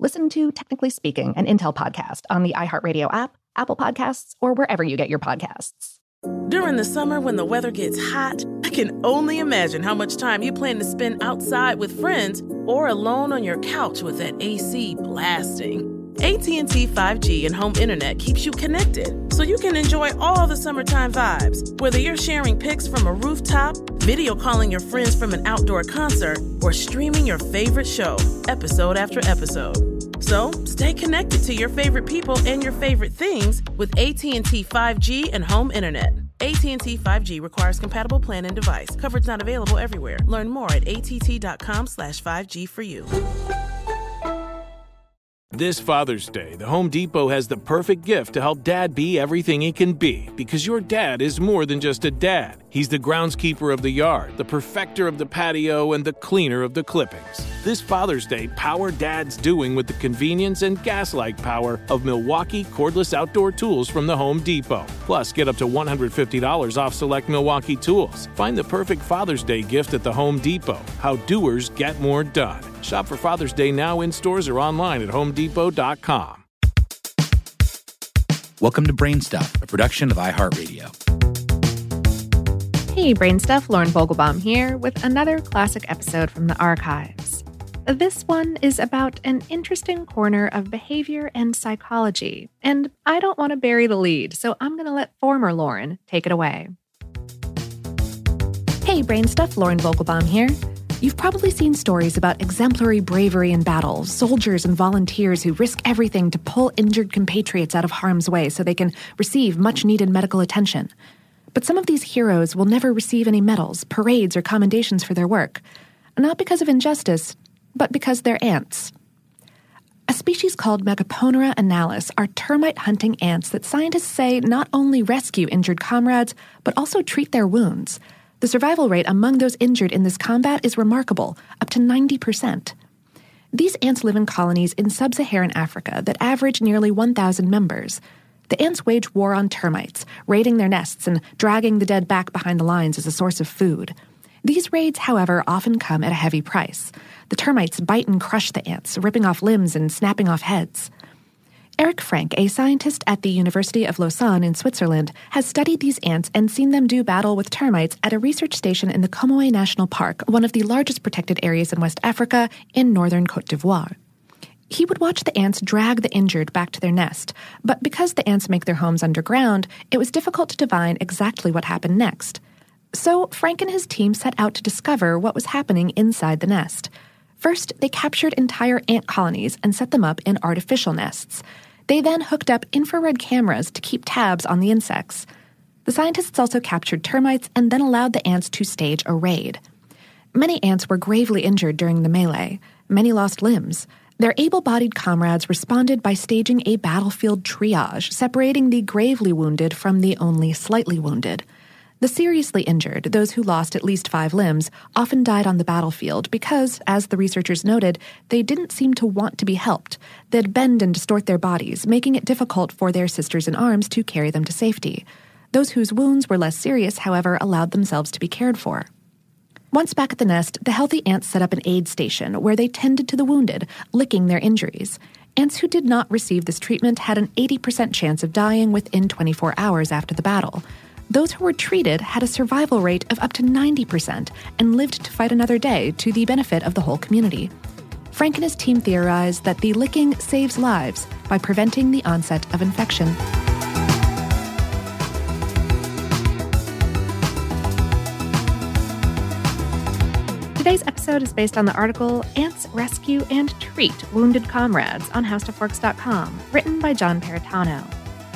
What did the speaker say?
Listen to Technically Speaking, an Intel podcast on the iHeartRadio app, Apple Podcasts, or wherever you get your podcasts. During the summer, when the weather gets hot, I can only imagine how much time you plan to spend outside with friends or alone on your couch with that AC blasting. AT&T 5G and home internet keeps you connected, so you can enjoy all the summertime vibes. Whether you're sharing pics from a rooftop, video calling your friends from an outdoor concert, or streaming your favorite show episode after episode. So, stay connected to your favorite people and your favorite things with AT&T 5G and home internet. AT&T 5G requires compatible plan and device. Coverage not available everywhere. Learn more at att.com slash 5G for you. This Father's Day, the Home Depot has the perfect gift to help dad be everything he can be because your dad is more than just a dad. He's the groundskeeper of the yard, the perfecter of the patio, and the cleaner of the clippings. This Father's Day, power dad's doing with the convenience and gas like power of Milwaukee cordless outdoor tools from the Home Depot. Plus, get up to $150 off select Milwaukee tools. Find the perfect Father's Day gift at the Home Depot. How doers get more done. Shop for Father's Day now in stores or online at homedepot.com. Welcome to Brainstuff, a production of iHeartRadio. Hey, Brain Stuff, Lauren Vogelbaum here with another classic episode from the archives. This one is about an interesting corner of behavior and psychology, and I don't want to bury the lead, so I'm going to let former Lauren take it away. Hey, Brain Stuff, Lauren Vogelbaum here. You've probably seen stories about exemplary bravery in battle, soldiers and volunteers who risk everything to pull injured compatriots out of harm's way so they can receive much needed medical attention. But some of these heroes will never receive any medals, parades, or commendations for their work, not because of injustice, but because they're ants. A species called Megaponera analis are termite hunting ants that scientists say not only rescue injured comrades, but also treat their wounds. The survival rate among those injured in this combat is remarkable, up to 90%. These ants live in colonies in sub Saharan Africa that average nearly 1,000 members. The ants wage war on termites, raiding their nests and dragging the dead back behind the lines as a source of food. These raids, however, often come at a heavy price. The termites bite and crush the ants, ripping off limbs and snapping off heads. Erik Frank, a scientist at the University of Lausanne in Switzerland, has studied these ants and seen them do battle with termites at a research station in the Comoé National Park, one of the largest protected areas in West Africa in northern Cote d'Ivoire. He would watch the ants drag the injured back to their nest, but because the ants make their homes underground, it was difficult to divine exactly what happened next. So, Frank and his team set out to discover what was happening inside the nest. First, they captured entire ant colonies and set them up in artificial nests. They then hooked up infrared cameras to keep tabs on the insects. The scientists also captured termites and then allowed the ants to stage a raid. Many ants were gravely injured during the melee. Many lost limbs. Their able bodied comrades responded by staging a battlefield triage, separating the gravely wounded from the only slightly wounded. The seriously injured, those who lost at least five limbs, often died on the battlefield because, as the researchers noted, they didn't seem to want to be helped. They'd bend and distort their bodies, making it difficult for their sisters in arms to carry them to safety. Those whose wounds were less serious, however, allowed themselves to be cared for. Once back at the nest, the healthy ants set up an aid station where they tended to the wounded, licking their injuries. Ants who did not receive this treatment had an 80% chance of dying within 24 hours after the battle. Those who were treated had a survival rate of up to 90% and lived to fight another day to the benefit of the whole community. Frank and his team theorized that the licking saves lives by preventing the onset of infection. Today's episode is based on the article Ants Rescue and Treat Wounded Comrades on HowStuffWorks.com, written by John Perritano.